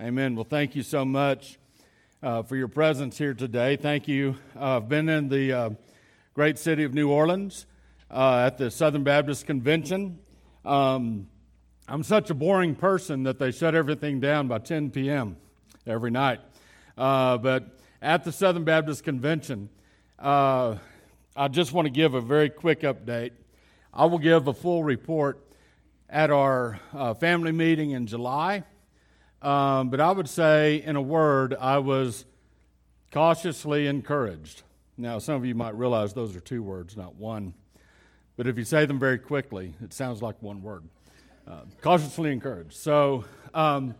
Amen. Well, thank you so much uh, for your presence here today. Thank you. Uh, I've been in the uh, great city of New Orleans uh, at the Southern Baptist Convention. Um, I'm such a boring person that they shut everything down by 10 p.m. every night. Uh, but at the Southern Baptist Convention, uh, I just want to give a very quick update. I will give a full report at our family meeting in July. Um, but I would say, in a word, I was cautiously encouraged. Now, some of you might realize those are two words, not one. But if you say them very quickly, it sounds like one word. Uh, cautiously encouraged. So, um,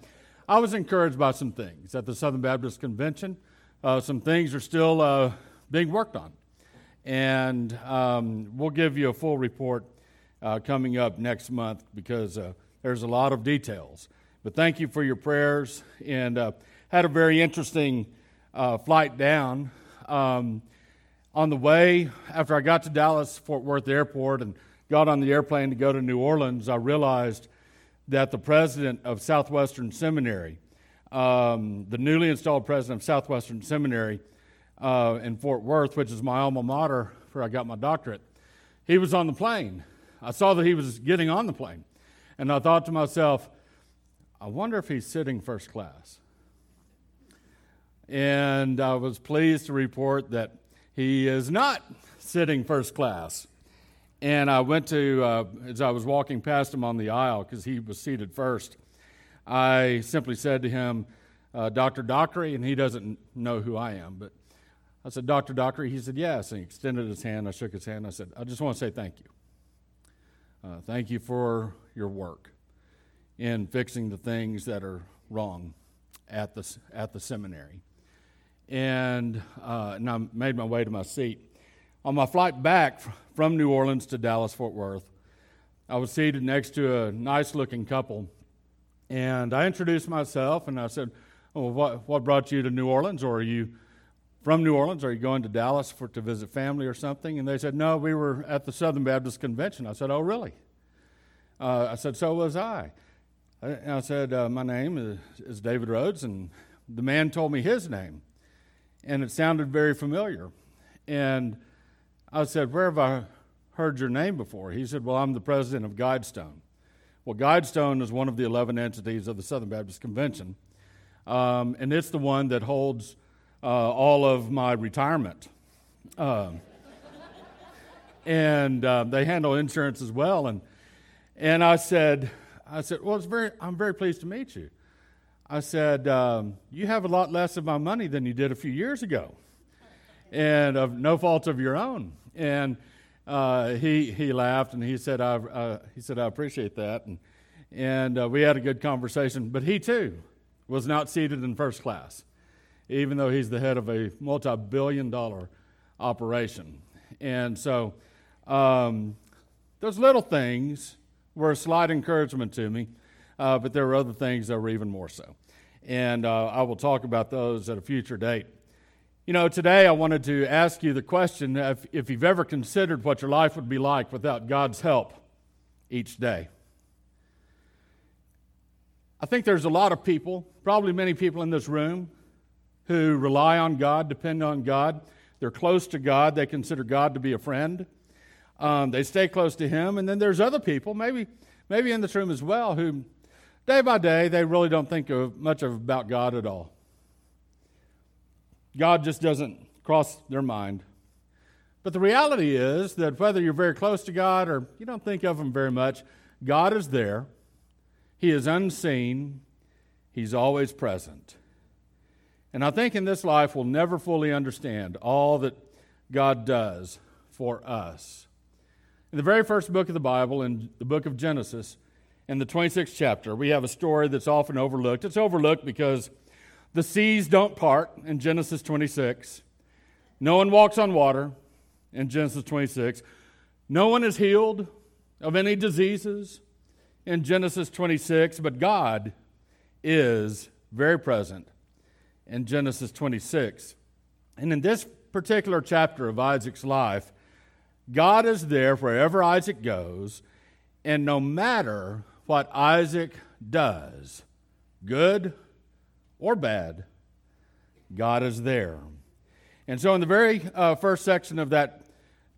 I was encouraged by some things at the Southern Baptist Convention. Uh, some things are still uh, being worked on. And um, we'll give you a full report uh, coming up next month because uh, there's a lot of details. But thank you for your prayers and uh, had a very interesting uh, flight down. Um, on the way, after I got to Dallas Fort Worth Airport and got on the airplane to go to New Orleans, I realized that the president of Southwestern Seminary, um, the newly installed president of Southwestern Seminary uh, in Fort Worth, which is my alma mater where I got my doctorate, he was on the plane. I saw that he was getting on the plane. And I thought to myself, I wonder if he's sitting first class. And I was pleased to report that he is not sitting first class. And I went to, uh, as I was walking past him on the aisle, because he was seated first, I simply said to him, uh, Dr. Dockery, and he doesn't know who I am, but I said, Dr. Dockery? He said, yes. And he extended his hand. I shook his hand. I said, I just want to say thank you. Uh, thank you for your work in fixing the things that are wrong at the, at the seminary. And, uh, and I made my way to my seat. On my flight back from New Orleans to Dallas Fort Worth, I was seated next to a nice looking couple. And I introduced myself and I said, well, what, what brought you to New Orleans? Or are you from New Orleans? Are you going to Dallas for, to visit family or something? And they said, No, we were at the Southern Baptist Convention. I said, Oh, really? Uh, I said, So was I. I, I said, uh, My name is, is David Rhoades, and the man told me his name. And it sounded very familiar. And I said, Where have I heard your name before? He said, Well, I'm the president of Guidestone. Well, Guidestone is one of the 11 entities of the Southern Baptist Convention, um, and it's the one that holds uh, all of my retirement. Um, and uh, they handle insurance as well. And, and I said, I said, Well, it's very, I'm very pleased to meet you. I said, um, You have a lot less of my money than you did a few years ago, and of no fault of your own. And uh, he, he laughed and he said, I, uh, he said, I appreciate that. And, and uh, we had a good conversation. But he too was not seated in first class, even though he's the head of a multi billion dollar operation. And so um, those little things were a slight encouragement to me, uh, but there were other things that were even more so. And uh, I will talk about those at a future date. You know, today I wanted to ask you the question if, if you've ever considered what your life would be like without God's help each day. I think there's a lot of people, probably many people in this room, who rely on God, depend on God. They're close to God. They consider God to be a friend. Um, they stay close to Him. And then there's other people, maybe, maybe in this room as well, who day by day they really don't think of much of about God at all. God just doesn't cross their mind. But the reality is that whether you're very close to God or you don't think of Him very much, God is there. He is unseen. He's always present. And I think in this life we'll never fully understand all that God does for us. In the very first book of the Bible, in the book of Genesis, in the 26th chapter, we have a story that's often overlooked. It's overlooked because the seas don't part in Genesis 26. No one walks on water in Genesis 26. No one is healed of any diseases in Genesis 26, but God is very present in Genesis 26. And in this particular chapter of Isaac's life, God is there wherever Isaac goes, and no matter what Isaac does, good or bad, God is there. And so, in the very uh, first section of that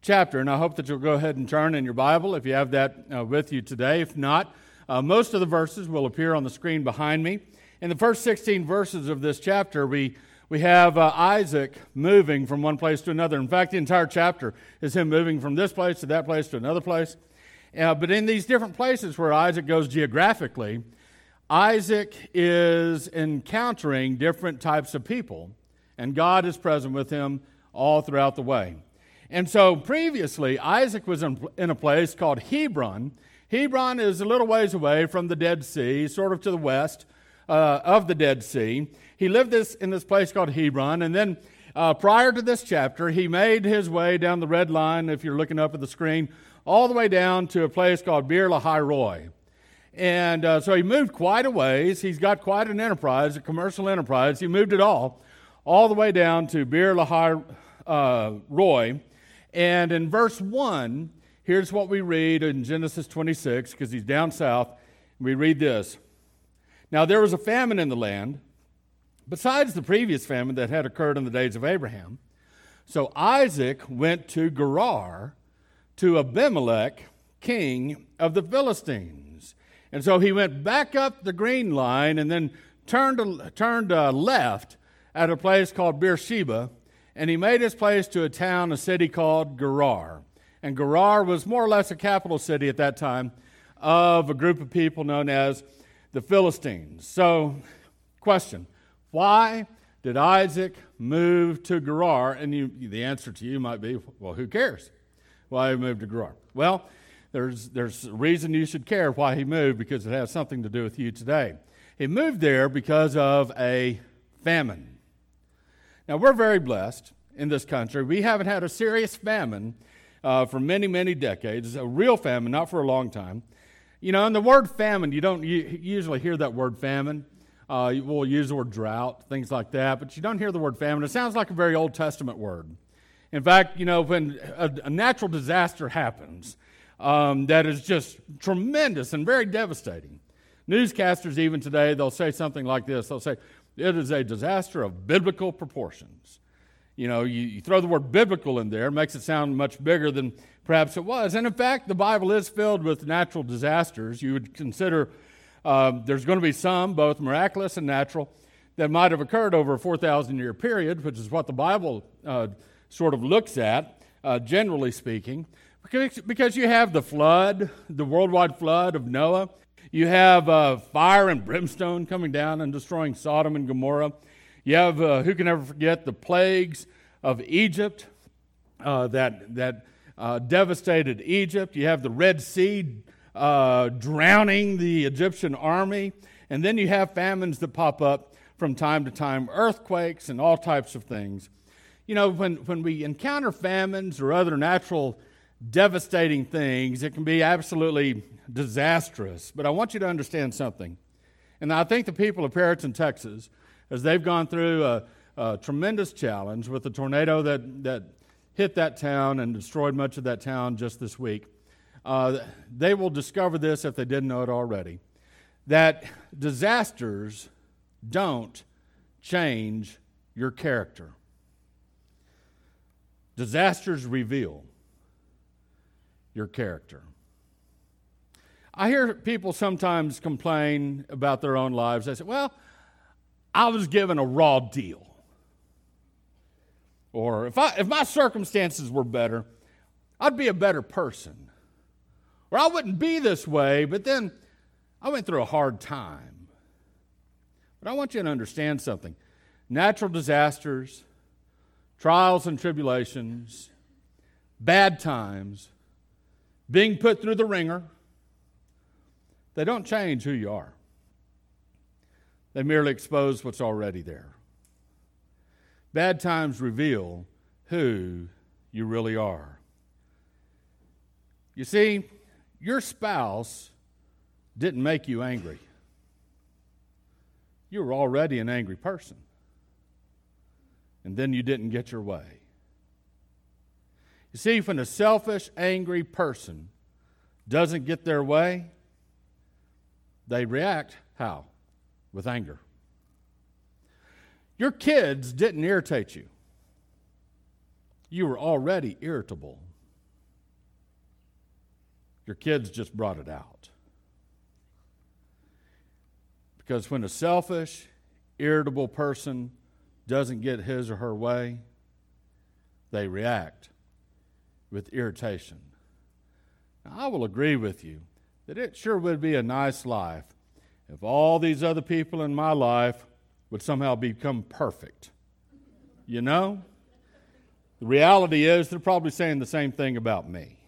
chapter, and I hope that you'll go ahead and turn in your Bible if you have that uh, with you today. If not, uh, most of the verses will appear on the screen behind me. In the first 16 verses of this chapter, we, we have uh, Isaac moving from one place to another. In fact, the entire chapter is him moving from this place to that place to another place. Uh, but in these different places where Isaac goes geographically, Isaac is encountering different types of people, and God is present with him all throughout the way. And so previously, Isaac was in, in, a place called Hebron. Hebron is a little ways away from the Dead Sea, sort of to the west uh, of the Dead Sea. He lived this, in this place called Hebron, and then uh, prior to this chapter, he made his way down the red line, if you're looking up at the screen, all the way down to a place called Beer Lahai Roi. And uh, so he moved quite a ways. He's got quite an enterprise, a commercial enterprise. He moved it all, all the way down to Beer Lahai uh, And in verse 1, here's what we read in Genesis 26, because he's down south. We read this Now there was a famine in the land, besides the previous famine that had occurred in the days of Abraham. So Isaac went to Gerar to Abimelech, king of the Philistines. And so he went back up the green line and then turned, turned uh, left at a place called Beersheba and he made his place to a town, a city called Gerar. And Gerar was more or less a capital city at that time of a group of people known as the Philistines. So, question why did Isaac move to Gerar? And you, the answer to you might be, well, who cares why he moved to Gerar? Well, there's, there's a reason you should care why he moved because it has something to do with you today. He moved there because of a famine. Now, we're very blessed in this country. We haven't had a serious famine uh, for many, many decades, a real famine, not for a long time. You know, and the word famine, you don't usually hear that word famine. Uh, we'll use the word drought, things like that, but you don't hear the word famine. It sounds like a very Old Testament word. In fact, you know, when a, a natural disaster happens um, that is just tremendous and very devastating, newscasters even today, they'll say something like this. They'll say, it is a disaster of biblical proportions. You know, you, you throw the word biblical in there, it makes it sound much bigger than perhaps it was. And in fact, the Bible is filled with natural disasters. You would consider um, there's going to be some, both miraculous and natural, that might have occurred over a 4,000 year period, which is what the Bible uh, sort of looks at, uh, generally speaking. Because, because you have the flood, the worldwide flood of Noah, you have uh, fire and brimstone coming down and destroying Sodom and Gomorrah. You have, uh, who can ever forget, the plagues of Egypt uh, that, that uh, devastated Egypt. You have the Red Sea uh, drowning the Egyptian army. And then you have famines that pop up from time to time, earthquakes and all types of things. You know, when, when we encounter famines or other natural devastating things, it can be absolutely disastrous. But I want you to understand something. And I think the people of Perryton, Texas, as they've gone through a, a tremendous challenge with the tornado that, that hit that town and destroyed much of that town just this week, uh, they will discover this if they didn't know it already that disasters don't change your character. Disasters reveal your character. I hear people sometimes complain about their own lives. They say, Well, I was given a raw deal. Or if, I, if my circumstances were better, I'd be a better person. Or I wouldn't be this way, but then I went through a hard time. But I want you to understand something natural disasters, trials and tribulations, bad times, being put through the ringer, they don't change who you are. They merely expose what's already there. Bad times reveal who you really are. You see, your spouse didn't make you angry. You were already an angry person. And then you didn't get your way. You see, when a selfish, angry person doesn't get their way, they react how? With anger. Your kids didn't irritate you, you were already irritable. Your kids just brought it out. Because when a selfish, irritable person doesn't get his or her way, they react with irritation. Now, I will agree with you that it sure would be a nice life if all these other people in my life would somehow become perfect. You know? The reality is, they're probably saying the same thing about me.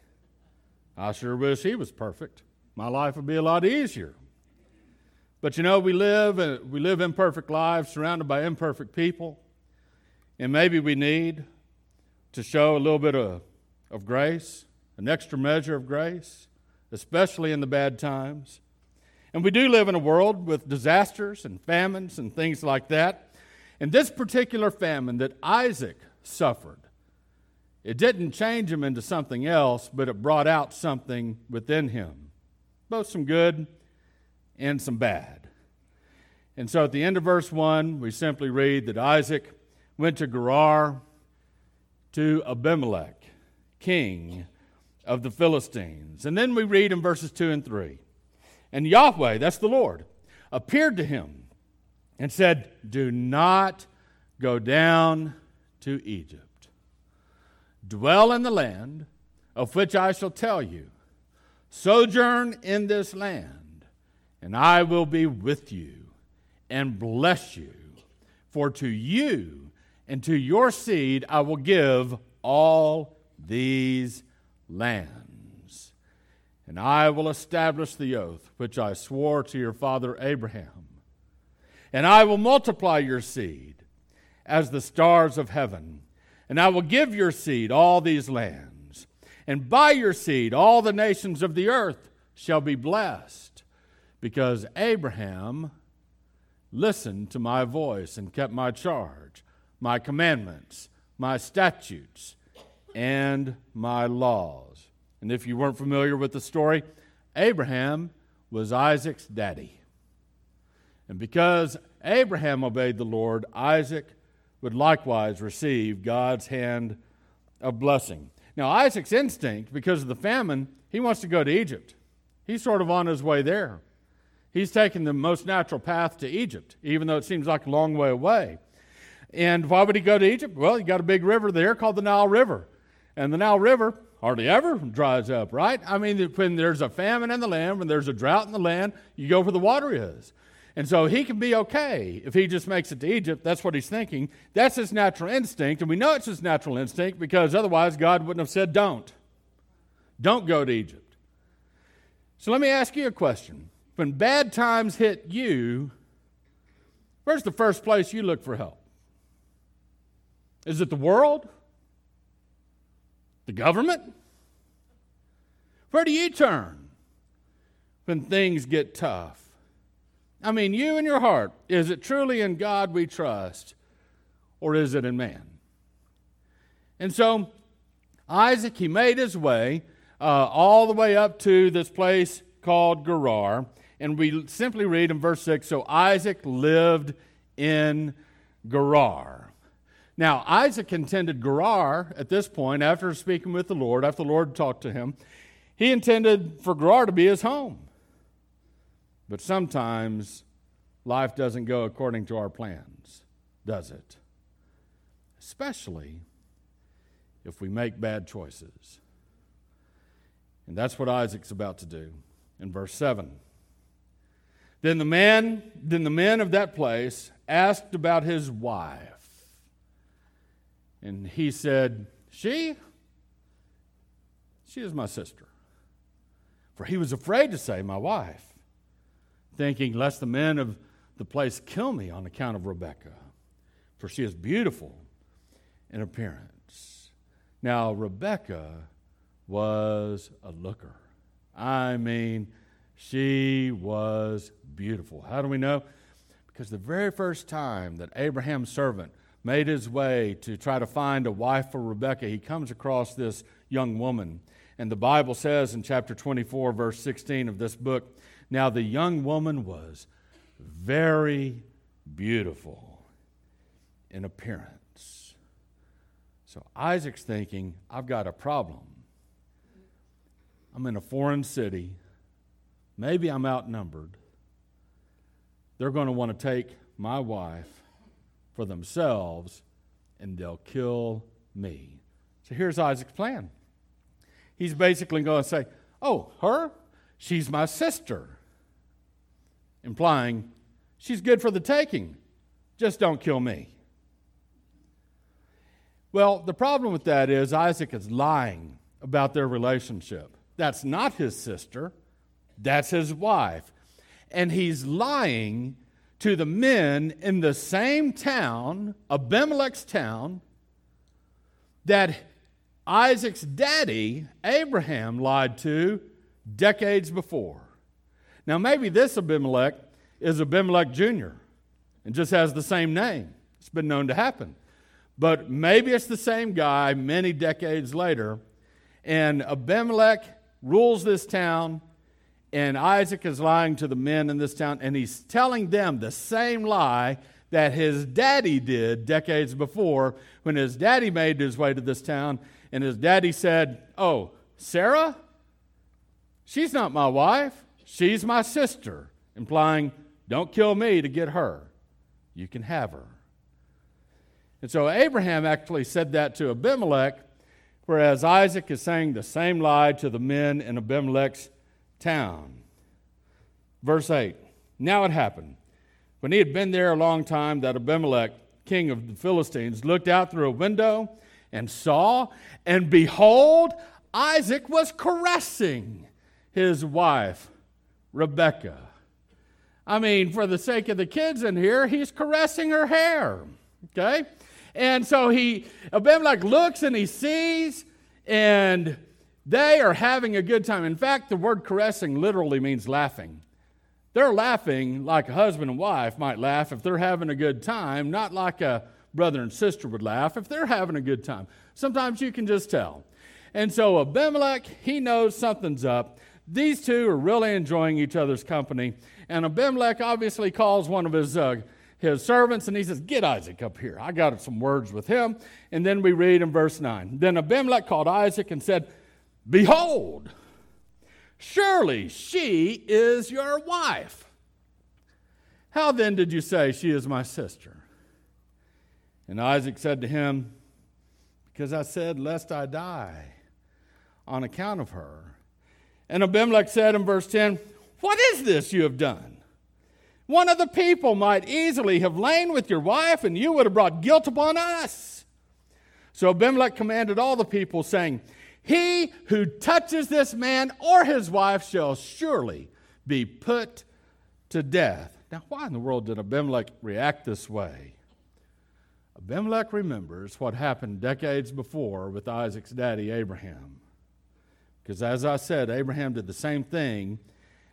I sure wish he was perfect. My life would be a lot easier. But you know, we live, uh, we live imperfect lives surrounded by imperfect people. And maybe we need to show a little bit of, of grace, an extra measure of grace, especially in the bad times. And we do live in a world with disasters and famines and things like that. And this particular famine that Isaac suffered, it didn't change him into something else, but it brought out something within him, both some good and some bad. And so at the end of verse 1, we simply read that Isaac went to Gerar to Abimelech, king of the Philistines. And then we read in verses 2 and 3 And Yahweh, that's the Lord, appeared to him and said, Do not go down to Egypt. Dwell in the land of which I shall tell you. Sojourn in this land, and I will be with you and bless you. For to you and to your seed I will give all these lands. And I will establish the oath which I swore to your father Abraham. And I will multiply your seed as the stars of heaven. And I will give your seed all these lands. And by your seed all the nations of the earth shall be blessed, because Abraham listened to my voice and kept my charge, my commandments, my statutes, and my laws. And if you weren't familiar with the story, Abraham was Isaac's daddy. And because Abraham obeyed the Lord, Isaac would likewise receive God's hand of blessing. Now, Isaac's instinct, because of the famine, he wants to go to Egypt. He's sort of on his way there. He's taking the most natural path to Egypt, even though it seems like a long way away. And why would he go to Egypt? Well, you got a big river there called the Nile River. And the Nile River hardly ever dries up, right? I mean, when there's a famine in the land, when there's a drought in the land, you go where the water is. And so he can be okay if he just makes it to Egypt. That's what he's thinking. That's his natural instinct. And we know it's his natural instinct because otherwise God wouldn't have said, don't. Don't go to Egypt. So let me ask you a question when bad times hit you, where's the first place you look for help? Is it the world? The government? Where do you turn when things get tough? I mean, you in your heart, is it truly in God we trust, or is it in man? And so, Isaac, he made his way uh, all the way up to this place called Gerar and we simply read in verse 6 So Isaac lived in Gerar. Now, Isaac intended Gerar at this point, after speaking with the Lord, after the Lord talked to him, he intended for Gerar to be his home. But sometimes life doesn't go according to our plans, does it? Especially if we make bad choices. And that's what Isaac's about to do in verse 7. Then the man, then the men of that place asked about his wife. And he said, She? She is my sister. For he was afraid to say, My wife, thinking, Lest the men of the place kill me on account of Rebekah, for she is beautiful in appearance. Now, Rebekah was a looker. I mean, she was beautiful. How do we know? Because the very first time that Abraham's servant made his way to try to find a wife for Rebekah, he comes across this young woman. And the Bible says in chapter 24, verse 16 of this book, now the young woman was very beautiful. in appearance. So Isaac's thinking, I've got a problem. I'm in a foreign city. Maybe I'm outnumbered. They're going to want to take my wife for themselves and they'll kill me. So here's Isaac's plan. He's basically going to say, Oh, her? She's my sister. Implying she's good for the taking. Just don't kill me. Well, the problem with that is Isaac is lying about their relationship. That's not his sister, that's his wife. And he's lying to the men in the same town, Abimelech's town, that Isaac's daddy, Abraham, lied to decades before. Now, maybe this Abimelech is Abimelech Jr. and just has the same name. It's been known to happen. But maybe it's the same guy many decades later, and Abimelech rules this town and Isaac is lying to the men in this town, and he's telling them the same lie that his daddy did decades before when his daddy made his way to this town, and his daddy said, Oh, Sarah? She's not my wife, she's my sister, implying, Don't kill me to get her. You can have her. And so Abraham actually said that to Abimelech, whereas Isaac is saying the same lie to the men in Abimelech's town. Verse 8 Now it happened, when he had been there a long time, that Abimelech, king of the Philistines, looked out through a window and saw, and behold, Isaac was caressing his wife, Rebekah. I mean, for the sake of the kids in here, he's caressing her hair. Okay? And so he, Abimelech looks and he sees, and they are having a good time. In fact, the word caressing literally means laughing. They're laughing like a husband and wife might laugh if they're having a good time, not like a brother and sister would laugh if they're having a good time. Sometimes you can just tell. And so Abimelech, he knows something's up. These two are really enjoying each other's company. And Abimelech obviously calls one of his, uh, his servants and he says, Get Isaac up here. I got some words with him. And then we read in verse 9 Then Abimelech called Isaac and said, Behold, surely she is your wife. How then did you say she is my sister? And Isaac said to him, Because I said, Lest I die on account of her. And Abimelech said in verse 10, What is this you have done? One of the people might easily have lain with your wife, and you would have brought guilt upon us. So Abimelech commanded all the people, saying, he who touches this man or his wife shall surely be put to death. Now, why in the world did Abimelech react this way? Abimelech remembers what happened decades before with Isaac's daddy, Abraham. Because as I said, Abraham did the same thing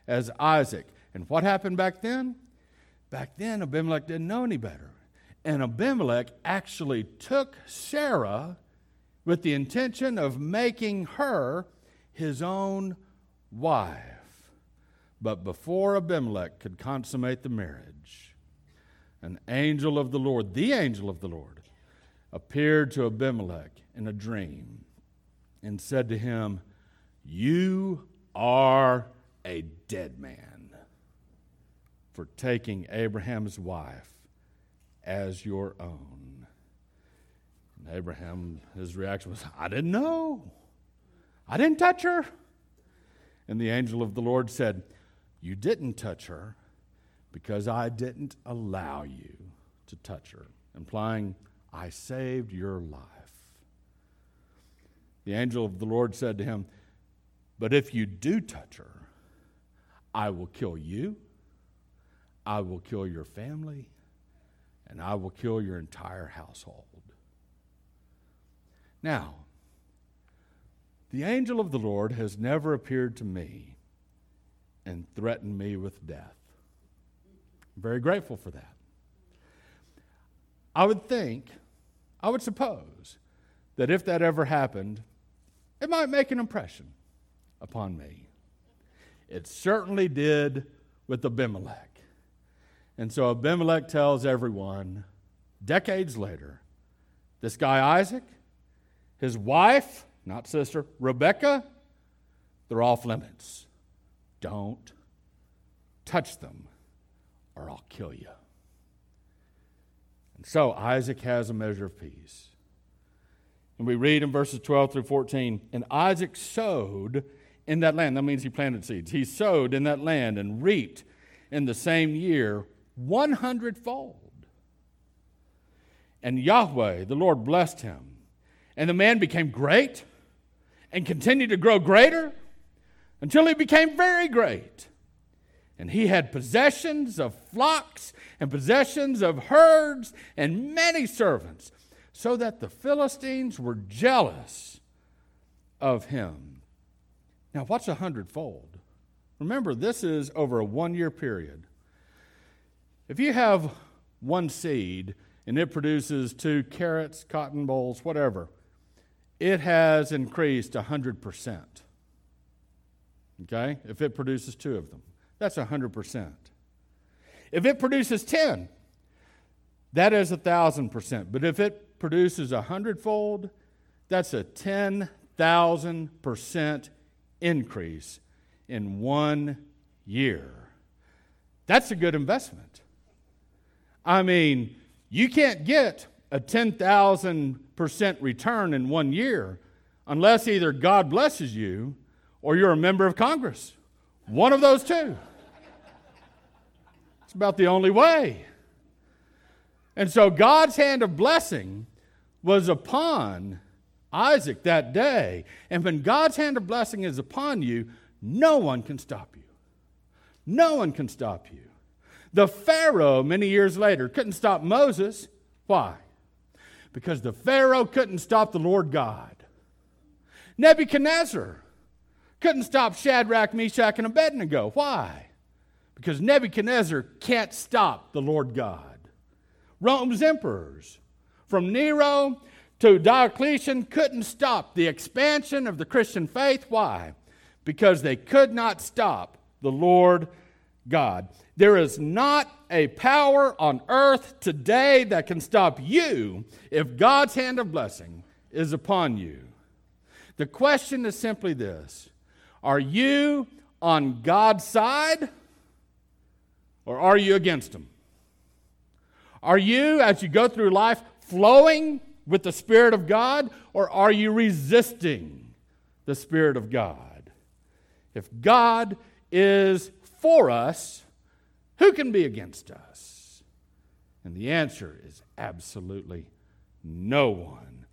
as Isaac. And what happened back then? Back then, Abimelech didn't know any better. And Abimelech actually took Sarah with the intention of making her his own wife. But before Abimelech could consummate the marriage, an angel of the Lord, the angel of the Lord, appeared to Abimelech in a dream and said to him, You are a dead man for taking Abraham's wife as your own. And Abraham, his reaction was, I didn't know. I didn't touch her. And the angel of the Lord said, You didn't touch her because I didn't allow you to touch her, implying, I saved your life. The angel of the Lord said to him, But if you do touch her, I will kill you, I will kill your family, and I will kill your entire household. Now, the angel of the Lord has never appeared to me and threatened me with death. I'm very grateful for that. I would think, I would suppose, that if that ever happened, it might make an impression upon me. It certainly did with Abimelech. And so Abimelech tells everyone, decades later, this guy Isaac, his wife, not sister, Rebekah, they're off limits. Don't touch them or I'll kill you. And so Isaac has a measure of peace. And we read in verses 12 through 14, and Isaac sowed in that land. That means he planted seeds. He sowed in that land and reaped in the same year 100 fold. And Yahweh, the Lord, blessed him. And the man became great and continued to grow greater until he became very great. And he had possessions of flocks and possessions of herds and many servants, so that the Philistines were jealous of him. Now, what's a hundredfold? Remember, this is over a one year period. If you have one seed and it produces two carrots, cotton bolls, whatever, it has increased 100%. Okay? If it produces two of them, that's 100%. If it produces 10, that is 1,000%. But if it produces a hundredfold, that's a 10,000% increase in one year. That's a good investment. I mean, you can't get a 10,000% return in one year unless either God blesses you or you're a member of Congress. One of those two. It's about the only way. And so God's hand of blessing was upon Isaac that day. And when God's hand of blessing is upon you, no one can stop you. No one can stop you. The Pharaoh, many years later, couldn't stop Moses. Why? Because the Pharaoh couldn't stop the Lord God. Nebuchadnezzar couldn't stop Shadrach, Meshach, and Abednego. Why? Because Nebuchadnezzar can't stop the Lord God. Rome's emperors, from Nero to Diocletian, couldn't stop the expansion of the Christian faith. Why? Because they could not stop the Lord God. There is not a power on earth today that can stop you if God's hand of blessing is upon you. The question is simply this Are you on God's side or are you against Him? Are you, as you go through life, flowing with the Spirit of God or are you resisting the Spirit of God? If God is for us, who can be against us? And the answer is absolutely no one.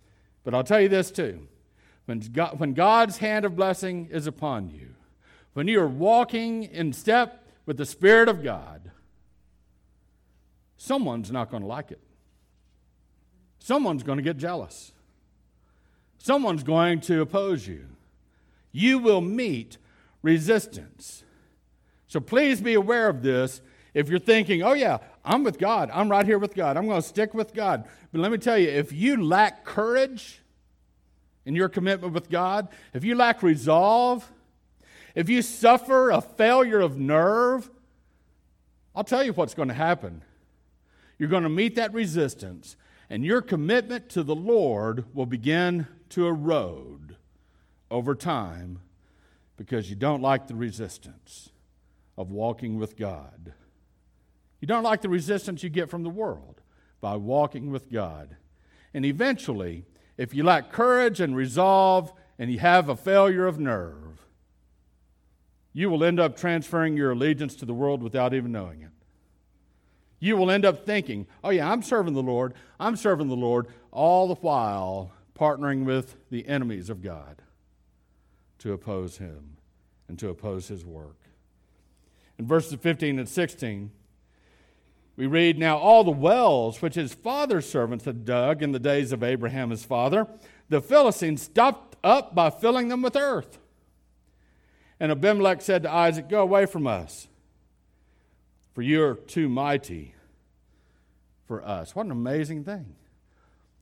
But I'll tell you this too when, God, when God's hand of blessing is upon you, when you are walking in step with the Spirit of God, someone's not going to like it. Someone's going to get jealous. Someone's going to oppose you. You will meet resistance. So please be aware of this. If you're thinking, oh, yeah, I'm with God, I'm right here with God, I'm going to stick with God. But let me tell you, if you lack courage, in your commitment with God, if you lack resolve, if you suffer a failure of nerve, I'll tell you what's going to happen. You're going to meet that resistance, and your commitment to the Lord will begin to erode over time because you don't like the resistance of walking with God. You don't like the resistance you get from the world by walking with God. And eventually, if you lack courage and resolve and you have a failure of nerve, you will end up transferring your allegiance to the world without even knowing it. You will end up thinking, oh, yeah, I'm serving the Lord. I'm serving the Lord, all the while partnering with the enemies of God to oppose Him and to oppose His work. In verses 15 and 16, we read, Now all the wells which his father's servants had dug in the days of Abraham his father, the Philistines stopped up by filling them with earth. And Abimelech said to Isaac, Go away from us, for you are too mighty for us. What an amazing thing.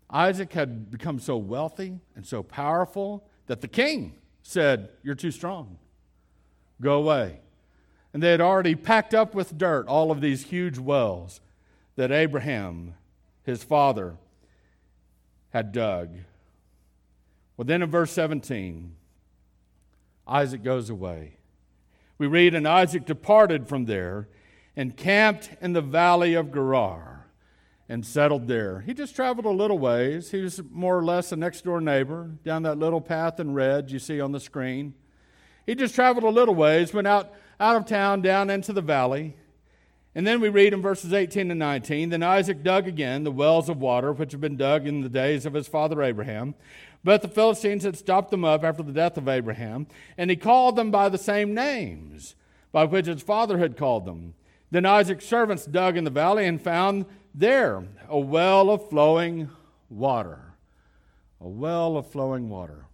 Isaac had become so wealthy and so powerful that the king said, You're too strong. Go away. And they had already packed up with dirt all of these huge wells that Abraham his father, had dug. Well, then in verse 17, Isaac goes away. We read, And Isaac departed from there and camped in the valley of Gerar and settled there. He just traveled a little ways. He was more or less a next door neighbor down that little path in red you see on the screen. He just traveled a little ways, went out, out of town down into the valley. And then we read in verses 18 and 19 Then Isaac dug again the wells of water which had been dug in the days of his father Abraham. But the Philistines had stopped them up after the death of Abraham, and he called them by the same names by which his father had called them. Then Isaac's servants dug in the valley and found there a well of flowing water. A well of flowing water.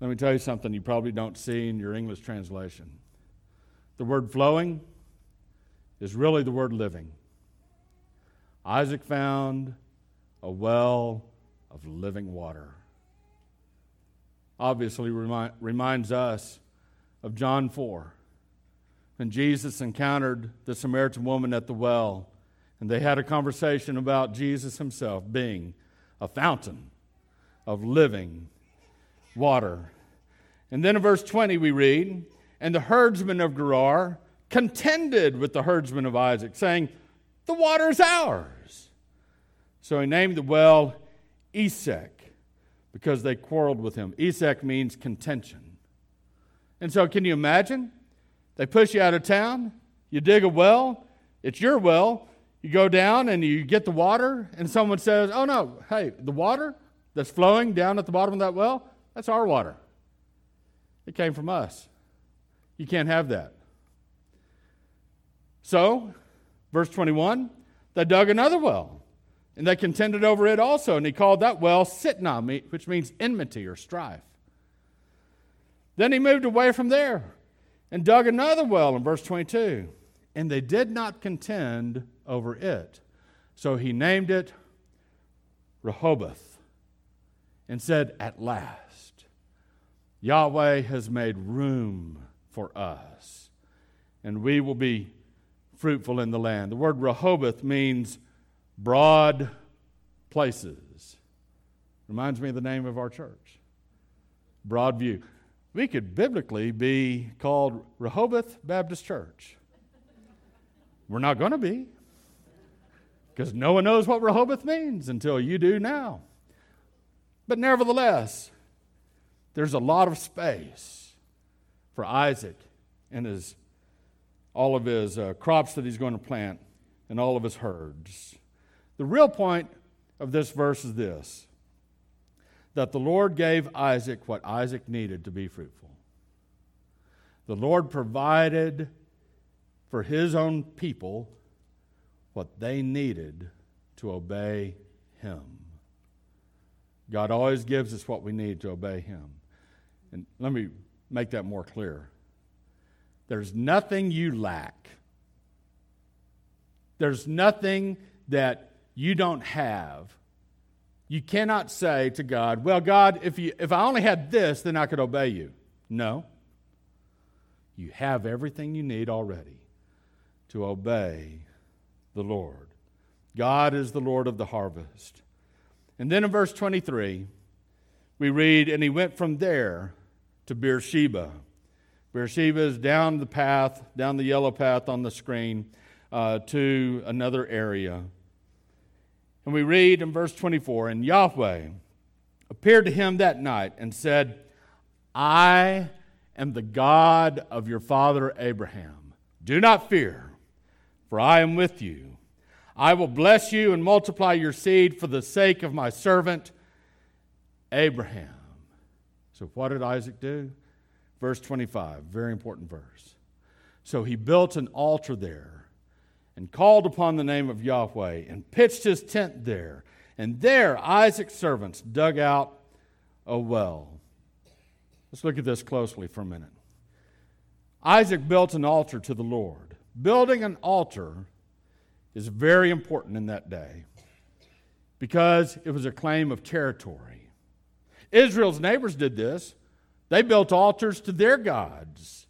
Let me tell you something you probably don't see in your English translation. The word flowing is really the word living. Isaac found a well of living water. Obviously, remind, reminds us of John 4 when Jesus encountered the Samaritan woman at the well, and they had a conversation about Jesus himself being a fountain of living water. And then in verse 20, we read, And the herdsmen of Gerar contended with the herdsmen of Isaac, saying, The water is ours. So he named the well Esek because they quarreled with him. Esek means contention. And so, can you imagine? They push you out of town, you dig a well, it's your well, you go down and you get the water, and someone says, Oh no, hey, the water that's flowing down at the bottom of that well, that's our water. It came from us. You can't have that. So, verse 21, they dug another well, and they contended over it also, and he called that well Sitnah, which means enmity or strife. Then he moved away from there and dug another well in verse 22, and they did not contend over it. So he named it Rehoboth and said, At last, Yahweh has made room for us, and we will be fruitful in the land. The word Rehoboth means broad places. Reminds me of the name of our church, Broadview. We could biblically be called Rehoboth Baptist Church. We're not going to be because no one knows what Rehoboth means until you do now. But nevertheless, there's a lot of space for Isaac and his all of his uh, crops that he's going to plant, and all of his herds. The real point of this verse is this that the Lord gave Isaac what Isaac needed to be fruitful. The Lord provided for his own people what they needed to obey him. God always gives us what we need to obey him. And let me make that more clear. There's nothing you lack. There's nothing that you don't have. You cannot say to God, Well, God, if, you, if I only had this, then I could obey you. No. You have everything you need already to obey the Lord. God is the Lord of the harvest. And then in verse 23, we read, And he went from there to Beersheba Beersheba is down the path, down the yellow path on the screen uh, to another area. And we read in verse 24 And Yahweh appeared to him that night and said, I am the God of your father Abraham. Do not fear, for I am with you. I will bless you and multiply your seed for the sake of my servant Abraham. So, what did Isaac do? Verse 25, very important verse. So he built an altar there and called upon the name of Yahweh and pitched his tent there. And there Isaac's servants dug out a well. Let's look at this closely for a minute. Isaac built an altar to the Lord. Building an altar is very important in that day because it was a claim of territory. Israel's neighbors did this. They built altars to their gods.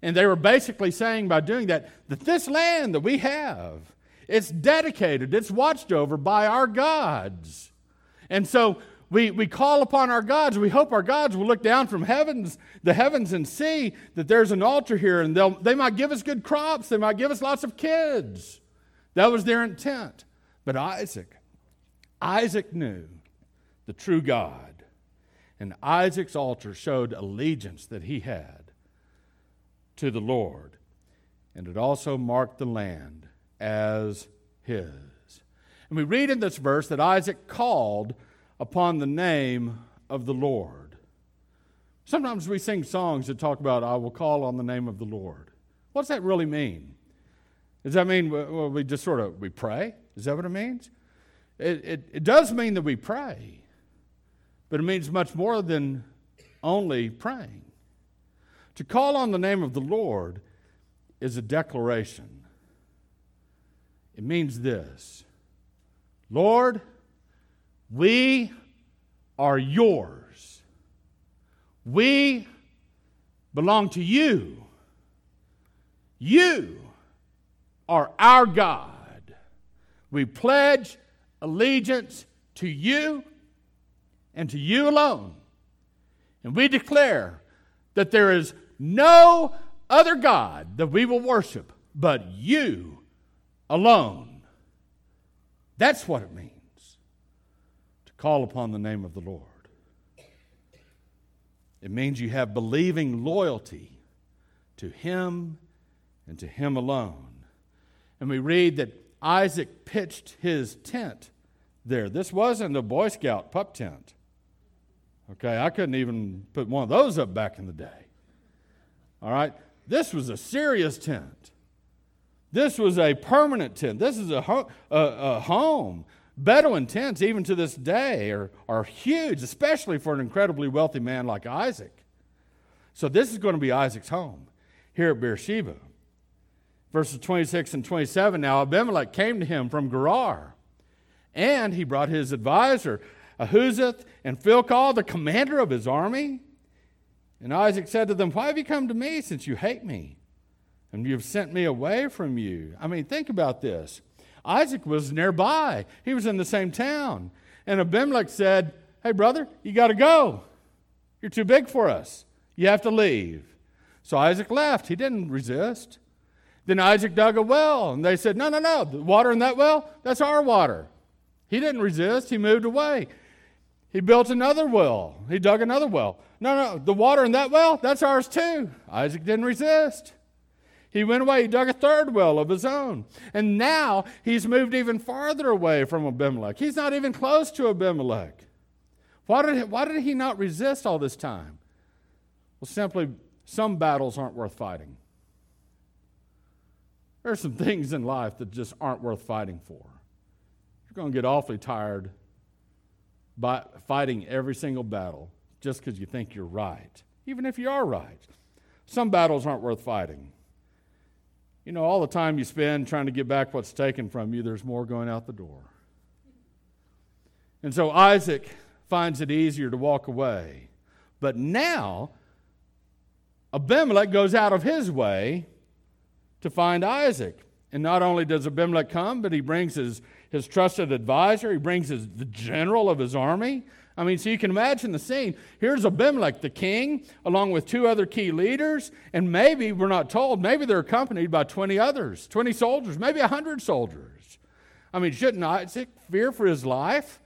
And they were basically saying by doing that, that this land that we have it's dedicated, it's watched over by our gods. And so we, we call upon our gods. We hope our gods will look down from heavens, the heavens, and see that there's an altar here, and they'll, they might give us good crops. They might give us lots of kids. That was their intent. But Isaac, Isaac knew the true God. And Isaac's altar showed allegiance that he had to the Lord. And it also marked the land as his. And we read in this verse that Isaac called upon the name of the Lord. Sometimes we sing songs that talk about, I will call on the name of the Lord. What does that really mean? Does that mean well, we just sort of we pray? Is that what it means? It, it, it does mean that we pray, but it means much more than only praying. To call on the name of the Lord is a declaration. It means this Lord, we are yours. We belong to you. You are our God. We pledge allegiance to you and to you alone. And we declare that there is no other God that we will worship but you alone. That's what it means to call upon the name of the Lord. It means you have believing loyalty to Him and to Him alone. And we read that Isaac pitched his tent there. This wasn't a Boy Scout pup tent. Okay, I couldn't even put one of those up back in the day. All right, this was a serious tent. This was a permanent tent. This is a, ho- a, a home. Bedouin tents, even to this day, are, are huge, especially for an incredibly wealthy man like Isaac. So, this is going to be Isaac's home here at Beersheba. Verses 26 and 27 Now Abimelech came to him from Gerar, and he brought his advisor, Ahuzzath, and Phicol, the commander of his army. And Isaac said to them, Why have you come to me since you hate me? And you have sent me away from you. I mean, think about this. Isaac was nearby, he was in the same town. And Abimelech said, Hey, brother, you got to go. You're too big for us. You have to leave. So Isaac left. He didn't resist. Then Isaac dug a well, and they said, No, no, no. The water in that well, that's our water. He didn't resist. He moved away. He built another well. He dug another well. No, no, the water in that well, that's ours too. Isaac didn't resist. He went away, he dug a third well of his own. And now he's moved even farther away from Abimelech. He's not even close to Abimelech. Why did, why did he not resist all this time? Well, simply, some battles aren't worth fighting. There are some things in life that just aren't worth fighting for. You're going to get awfully tired by fighting every single battle just because you think you're right, even if you are right. Some battles aren't worth fighting. You know, all the time you spend trying to get back what's taken from you, there's more going out the door. And so Isaac finds it easier to walk away. But now, Abimelech goes out of his way to find Isaac. And not only does Abimelech come, but he brings his, his trusted advisor, he brings his, the general of his army. I mean, so you can imagine the scene. Here's Abimelech, the king, along with two other key leaders, and maybe, we're not told, maybe they're accompanied by 20 others, 20 soldiers, maybe 100 soldiers. I mean, shouldn't Isaac fear for his life?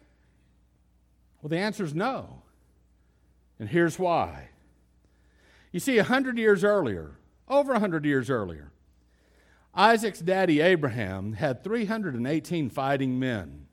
Well, the answer is no. And here's why. You see, 100 years earlier, over 100 years earlier, Isaac's daddy Abraham had 318 fighting men.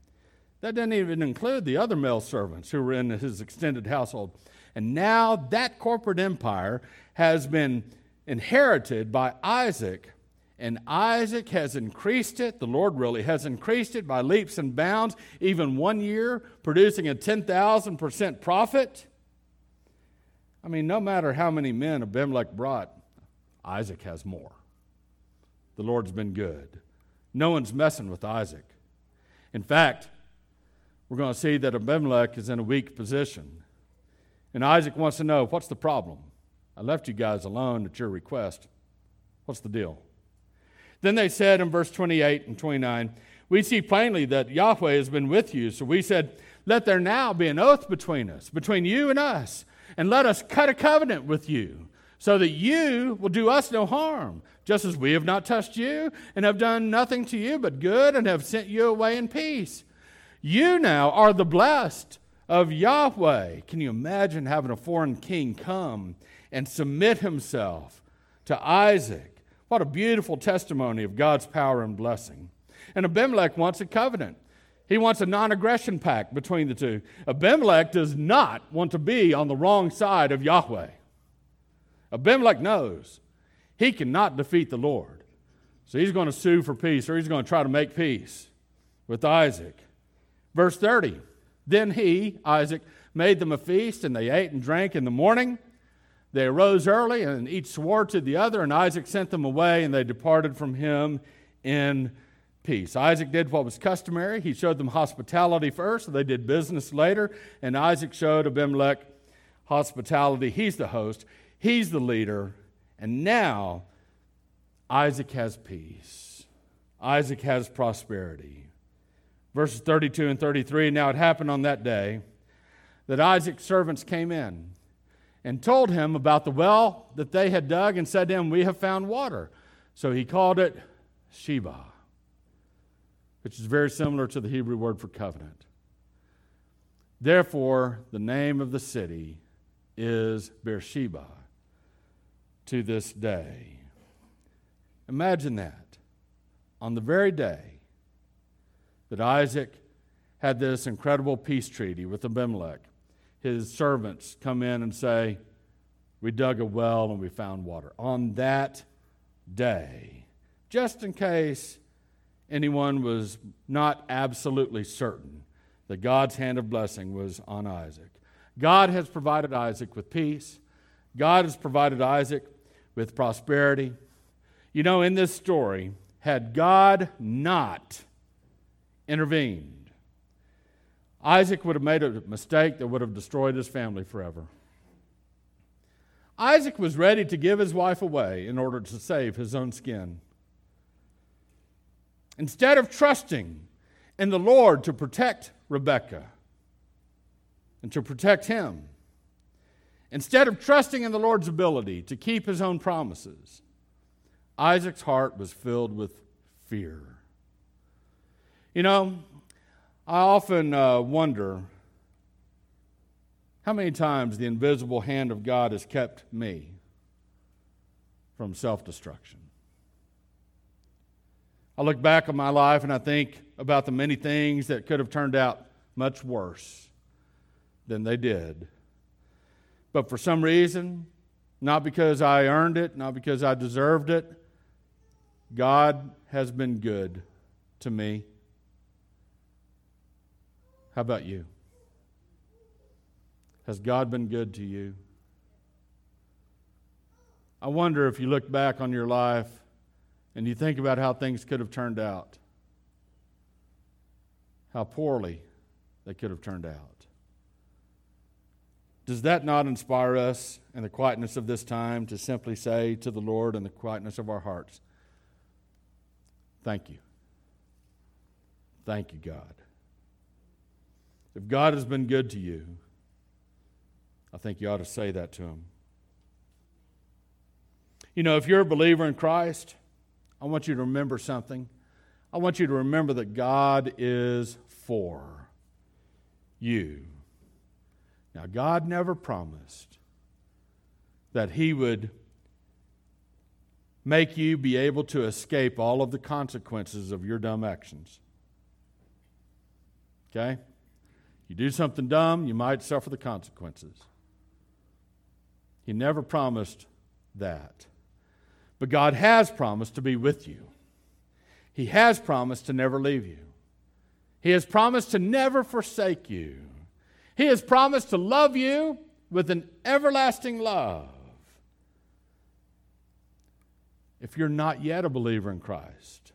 That doesn't even include the other male servants who were in his extended household. And now that corporate empire has been inherited by Isaac, and Isaac has increased it. The Lord really has increased it by leaps and bounds, even one year, producing a 10,000% profit. I mean, no matter how many men Abimelech brought, Isaac has more. The Lord's been good. No one's messing with Isaac. In fact, we're going to see that Abimelech is in a weak position. And Isaac wants to know what's the problem? I left you guys alone at your request. What's the deal? Then they said in verse 28 and 29, We see plainly that Yahweh has been with you. So we said, Let there now be an oath between us, between you and us, and let us cut a covenant with you, so that you will do us no harm, just as we have not touched you, and have done nothing to you but good, and have sent you away in peace. You now are the blessed of Yahweh. Can you imagine having a foreign king come and submit himself to Isaac? What a beautiful testimony of God's power and blessing. And Abimelech wants a covenant. He wants a non aggression pact between the two. Abimelech does not want to be on the wrong side of Yahweh. Abimelech knows he cannot defeat the Lord. So he's going to sue for peace or he's going to try to make peace with Isaac. Verse 30 Then he, Isaac, made them a feast and they ate and drank in the morning. They arose early and each swore to the other, and Isaac sent them away and they departed from him in peace. Isaac did what was customary. He showed them hospitality first, they did business later, and Isaac showed Abimelech hospitality. He's the host, he's the leader, and now Isaac has peace. Isaac has prosperity. Verses 32 and 33 Now it happened on that day that Isaac's servants came in and told him about the well that they had dug and said to him, We have found water. So he called it Sheba which is very similar to the Hebrew word for covenant. Therefore, the name of the city is Beersheba to this day. Imagine that. On the very day that Isaac had this incredible peace treaty with Abimelech, his servants come in and say, We dug a well and we found water. On that day, just in case anyone was not absolutely certain that God's hand of blessing was on Isaac. God has provided Isaac with peace. God has provided Isaac with prosperity. You know, in this story, had God not intervened, Isaac would have made a mistake that would have destroyed his family forever. Isaac was ready to give his wife away in order to save his own skin. Instead of trusting in the Lord to protect Rebekah and to protect him, instead of trusting in the Lord's ability to keep his own promises, Isaac's heart was filled with fear. You know, I often uh, wonder how many times the invisible hand of God has kept me from self destruction. I look back on my life and I think about the many things that could have turned out much worse than they did. But for some reason, not because I earned it, not because I deserved it, God has been good to me. How about you? Has God been good to you? I wonder if you look back on your life and you think about how things could have turned out, how poorly they could have turned out. Does that not inspire us in the quietness of this time to simply say to the Lord in the quietness of our hearts, Thank you. Thank you, God. If God has been good to you, I think you ought to say that to Him. You know, if you're a believer in Christ, I want you to remember something. I want you to remember that God is for you. Now, God never promised that He would make you be able to escape all of the consequences of your dumb actions. Okay? You do something dumb, you might suffer the consequences. He never promised that. But God has promised to be with you. He has promised to never leave you. He has promised to never forsake you. He has promised to love you with an everlasting love. If you're not yet a believer in Christ,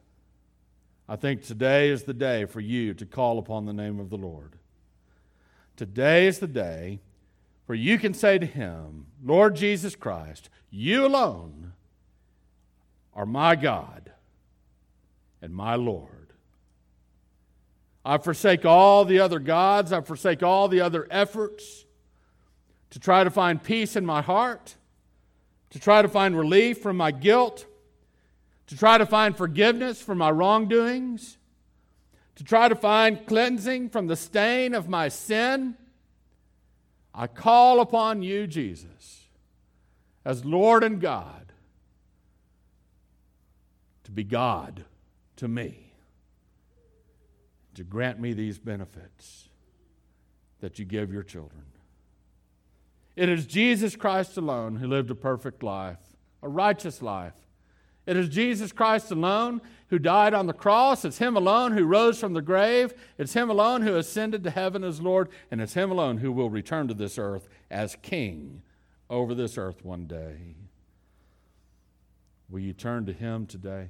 I think today is the day for you to call upon the name of the Lord. Today is the day where you can say to Him, Lord Jesus Christ, you alone are my God and my Lord. I forsake all the other gods. I forsake all the other efforts to try to find peace in my heart, to try to find relief from my guilt, to try to find forgiveness for my wrongdoings, to try to find cleansing from the stain of my sin. I call upon you, Jesus, as Lord and God, to be God to me to grant me these benefits that you give your children. It is Jesus Christ alone who lived a perfect life, a righteous life. It is Jesus Christ alone who died on the cross. It's Him alone who rose from the grave. It's Him alone who ascended to heaven as Lord. And it's Him alone who will return to this earth as King over this earth one day. Will you turn to Him today?